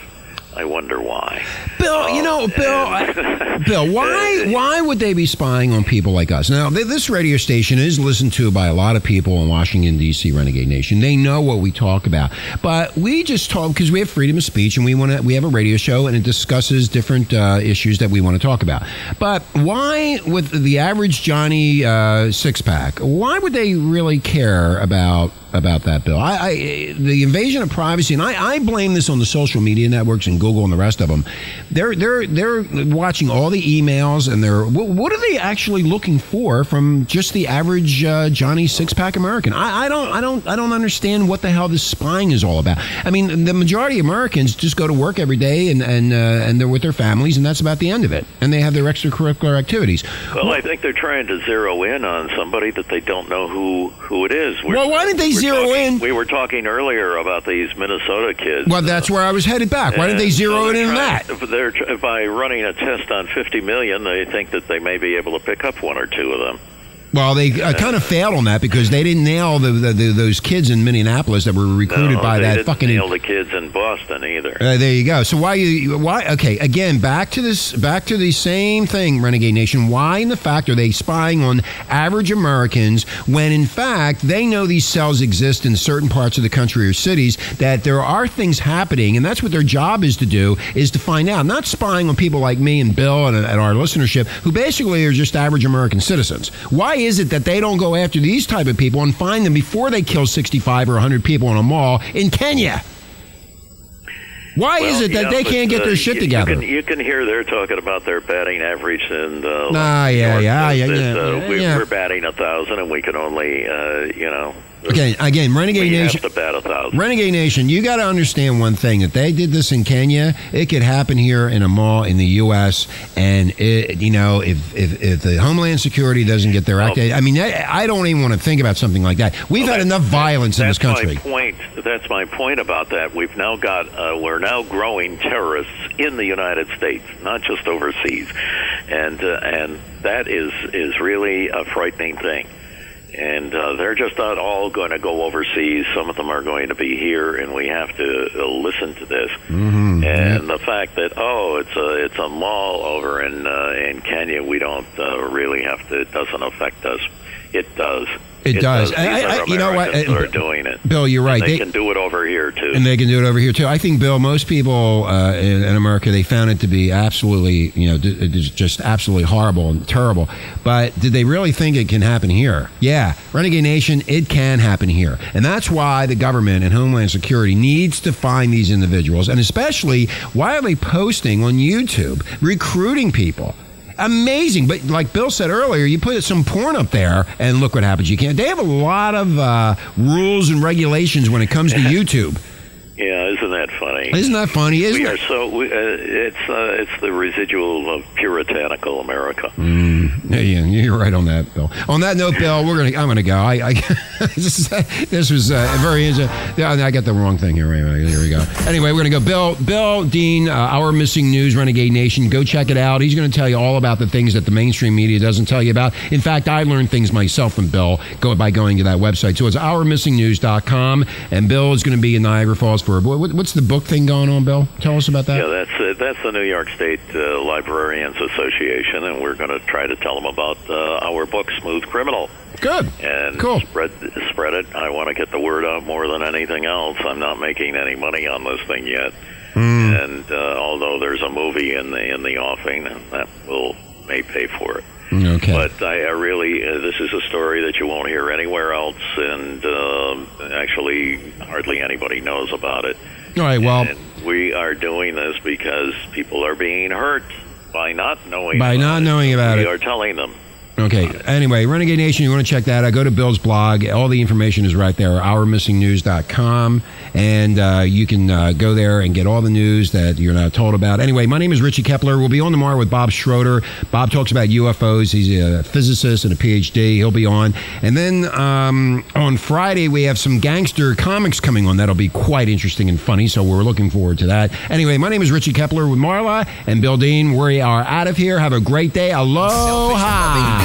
I wonder why. Bill, you know, Bill, Bill, why why would they be spying on people like us? Now, th- this radio station is listened to by a lot of people in Washington D.C. Renegade Nation. They know what we talk about, but we just talk because we have freedom of speech and we want to. We have a radio show and it discusses different uh, issues that we want to talk about. But why, with the average Johnny uh, six pack, why would they really care about? About that, Bill, I, I the invasion of privacy, and I, I blame this on the social media networks and Google and the rest of them. They're they're they're watching all the emails and they're what, what are they actually looking for from just the average uh, Johnny six pack American? I, I don't I don't I don't understand what the hell this spying is all about. I mean, the majority of Americans just go to work every day and and uh, and they're with their families, and that's about the end of it. And they have their extracurricular activities. Well, I think they're trying to zero in on somebody that they don't know who who it is. We're- Well, why didn't they zero talking- in? We were talking earlier about these Minnesota kids. Well, that's where I was headed back. Why didn't they zero so in on that? They're by running a test on 50 million. They think that they may be able to pick up one or two of them. Well, they uh, kind of failed on that because they didn't nail the, the, the those kids in Minneapolis that were recruited No, by they that didn't fucking. nail the kids in Boston either. Uh, there you go. So why you why okay again back to this back to the same thing, Renegade Nation. Why in the fact are they spying on average Americans when in fact they know these cells exist in certain parts of the country or cities that there are things happening and that's what their job is to do is to find out. Not spying on people like me and Bill and, and our listenership who basically are just average American citizens. Why is it that they don't go after these type of people and find them before they kill 65 or 100 people in a mall in Kenya? Why is it that yeah, they but, can't get uh, their shit together? You can, you can hear they're talking about their batting average, and uh, Ah, yeah, yeah, yeah, that, yeah, uh, yeah, we. We're batting a thousand, and we can only, uh, you know, Again, again, Renegade we Nation. have to bat a thousand. Renegade Nation, you got to understand one thing: that they did this in Kenya, it could happen here in a mall in the U.S. And it, you know, if, if if the Homeland Security doesn't get their act, I mean, I, I don't even want to think about something like that. We've had enough violence in this country. That's my point. That's my point about that. We've now got uh, we're now growing terrorists in the United States, not just overseas, and uh, and that is is really a frightening thing. And uh, they're just not all going to go overseas. Some of them are going to be here, and we have to uh, listen to this. Mm-hmm. And the fact that oh, it's a it's a mall over in uh, in Kenya, we don't uh, really have to. It doesn't affect us. It does. It does. These I- I- you know what? Uh, are doing it. Bill, you're right. They, They- can do it over here too. And they can do it over here too. I think, Bill, most people uh, in, in America they found it to be absolutely, you know, d- it is just absolutely horrible and terrible. But did they really think it can happen here? Yeah, Renegade Nation, it can happen here, and that's why the government and Homeland Security needs to find these individuals, and especially why are they posting on YouTube recruiting people? Amazing, but like Bill said earlier, you put some porn up there, and look what happens. You can't. They have a lot of uh, rules and regulations when it comes to (laughs) YouTube. Yeah, isn't that funny? Isn't that funny? Isn't we it? are so. We, uh, it's uh, it's the residual of puritanical America. Mm, yeah, yeah, you're right on that, Bill. On that note, Bill, we're gonna. I'm gonna go. I, I (laughs) this, this was uh, very. Yeah, I got the wrong thing here. Anyway, here we go. Anyway, we're gonna go. Bill, Bill Dean, uh, our missing news, Renegade Nation. Go check it out. He's gonna tell you all about the things that the mainstream media doesn't tell you about. In fact, I learned things myself from Bill go by going to that website. So it's ourmissingnews.com, and Bill is gonna be in Niagara Falls for. What, what's the book thing going on, Bill? Tell us about that. Yeah, that's uh, that's the New York State uh, Librarians Association, and we're going to try to tell them about uh, our book, Smooth Criminal. Good. And Cool. spread spread it. I want to get the word out more than anything else. I'm not making any money on this thing yet, Hmm. and uh, although there's a movie in the in the offing, and that will may pay for it. Okay. But I, I really, uh, this is a story that you won't hear anywhere else, and um actually, hardly anybody knows about it. All right. Well, And we are doing this because people are being hurt by not knowing. by not knowing about we it. We are telling them. Okay. Anyway, Renegade Nation, you want to check that out? Go to Bill's blog. All the information is right there, ourmissingnews.com. And uh, you can uh, go there and get all the news that you're not told about. Anyway, my name is Richie Kepler. We'll be on tomorrow with Bob Schroeder. Bob talks about UFOs. He's a physicist and a PhD. He'll be on. And then um, on Friday, we have some gangster comics coming on. That'll be quite interesting and funny. So we're looking forward to that. Anyway, my name is Richie Kepler with Marla and Bill Dean. We are out of here. Have a great day. Aloha.